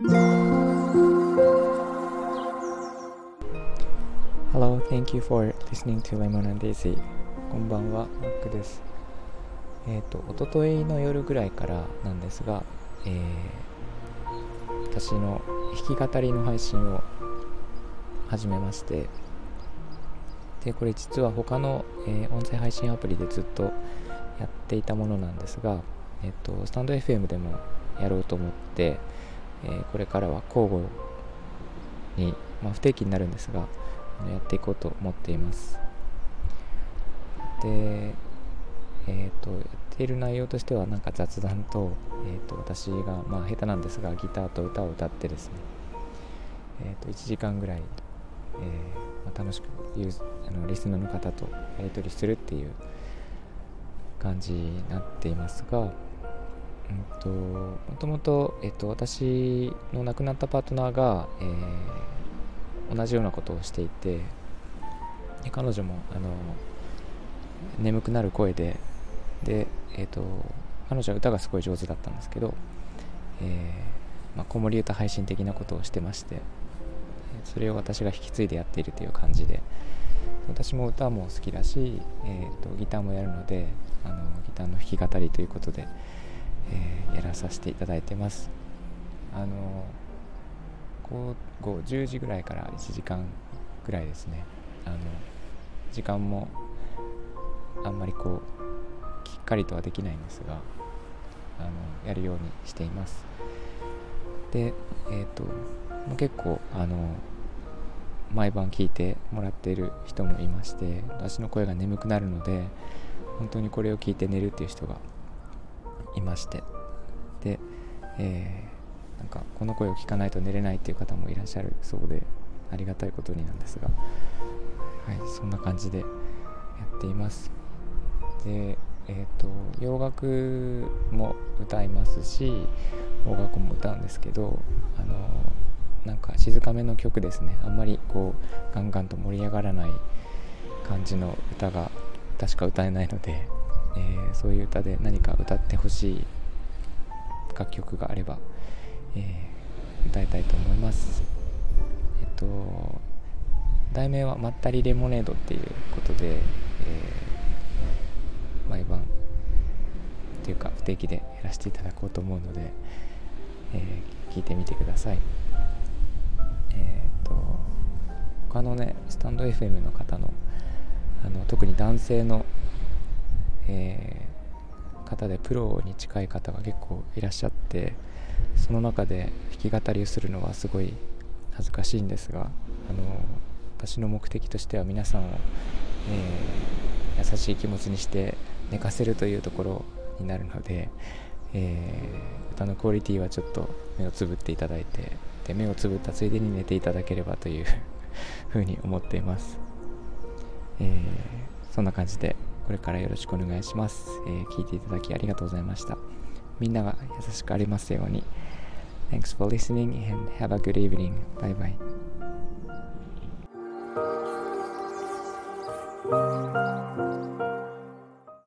Hello, thank you for listening to Lemon and Daisy. こんばんは、マックです。えっ、ー、と、おとといの夜ぐらいからなんですが、えー、私の弾き語りの配信を始めまして、で、これ実は他の、えー、音声配信アプリでずっとやっていたものなんですが、えっ、と、スタンド FM でもやろうと思って、え、これからは交互に、まあ、不定期になるんですがやっていこうと思っています。でえ、ー、とやっている内容としてはなんか雑談と,、えーと、私が、まあ、下手なんですがギターと歌を歌ってですね、えーと、1時間ぐらい、えーまあ、楽しくあのリスナーの方とやり取りするっていう感じになっていますがと、もともと、えっと、私の亡くなったパートナーが、えー、同じようなことをしていて彼女もあの眠くなる声でで、えっと、彼女は歌がすごい上手だったんですけど、えーまあ、子守歌配信的なことをしてましてそれを私が引き継いでやっているという感じで私も歌も好きだし、えー、とギターもやるのであのギターの弾き語りということで、えー、やらさせていただいてます。あの午後10時ぐらいから1時間ぐらいですね。あの時間もあんまりこうきっかりとはできないんですがあのやるようにしています。でえっ、ー、と結構あの毎晩聞いてもらっている人もいまして私の声が眠くなるので本当にこれを聞いて寝るっていう人がいまして。で、えー、なんかこの声を聞かないと寝れないっていう方もいらっしゃるそうでありがたいことになんですが、はい、そんな感じでやっています。でえーと、洋楽も歌いますし邦楽も歌うんですけどあのなんか静かめの曲ですね。あんまりこうガンガンと盛り上がらない感じの歌が確か歌えないので。えー、そういう歌で何か歌ってほしい楽曲があれば、えー、歌いたいと思います。えっと題名は「まったりレモネード」っていうことで、えー、毎晩というか不定期でやらせていただこうと思うので、えー、聞いてみてください。えっと他のねスタンド FM の方のあの特に男性のえー、方でプロに近い方が結構いらっしゃってその中で弾き語りをするのはすごい恥ずかしいんですがあの私の目的としては皆さんを、えー、優しい気持ちにして寝かせるというところになるので、えー、歌のクオリティはちょっと目をつぶっていただいてで目をつぶったついでに寝ていただければというふうに思っています、えー、そんな感じでこれからよろしくお願いします、えー、聞いていただきありがとうございましたみんなが優しくありますように Thanks for listening and have a good evening. Bye bye.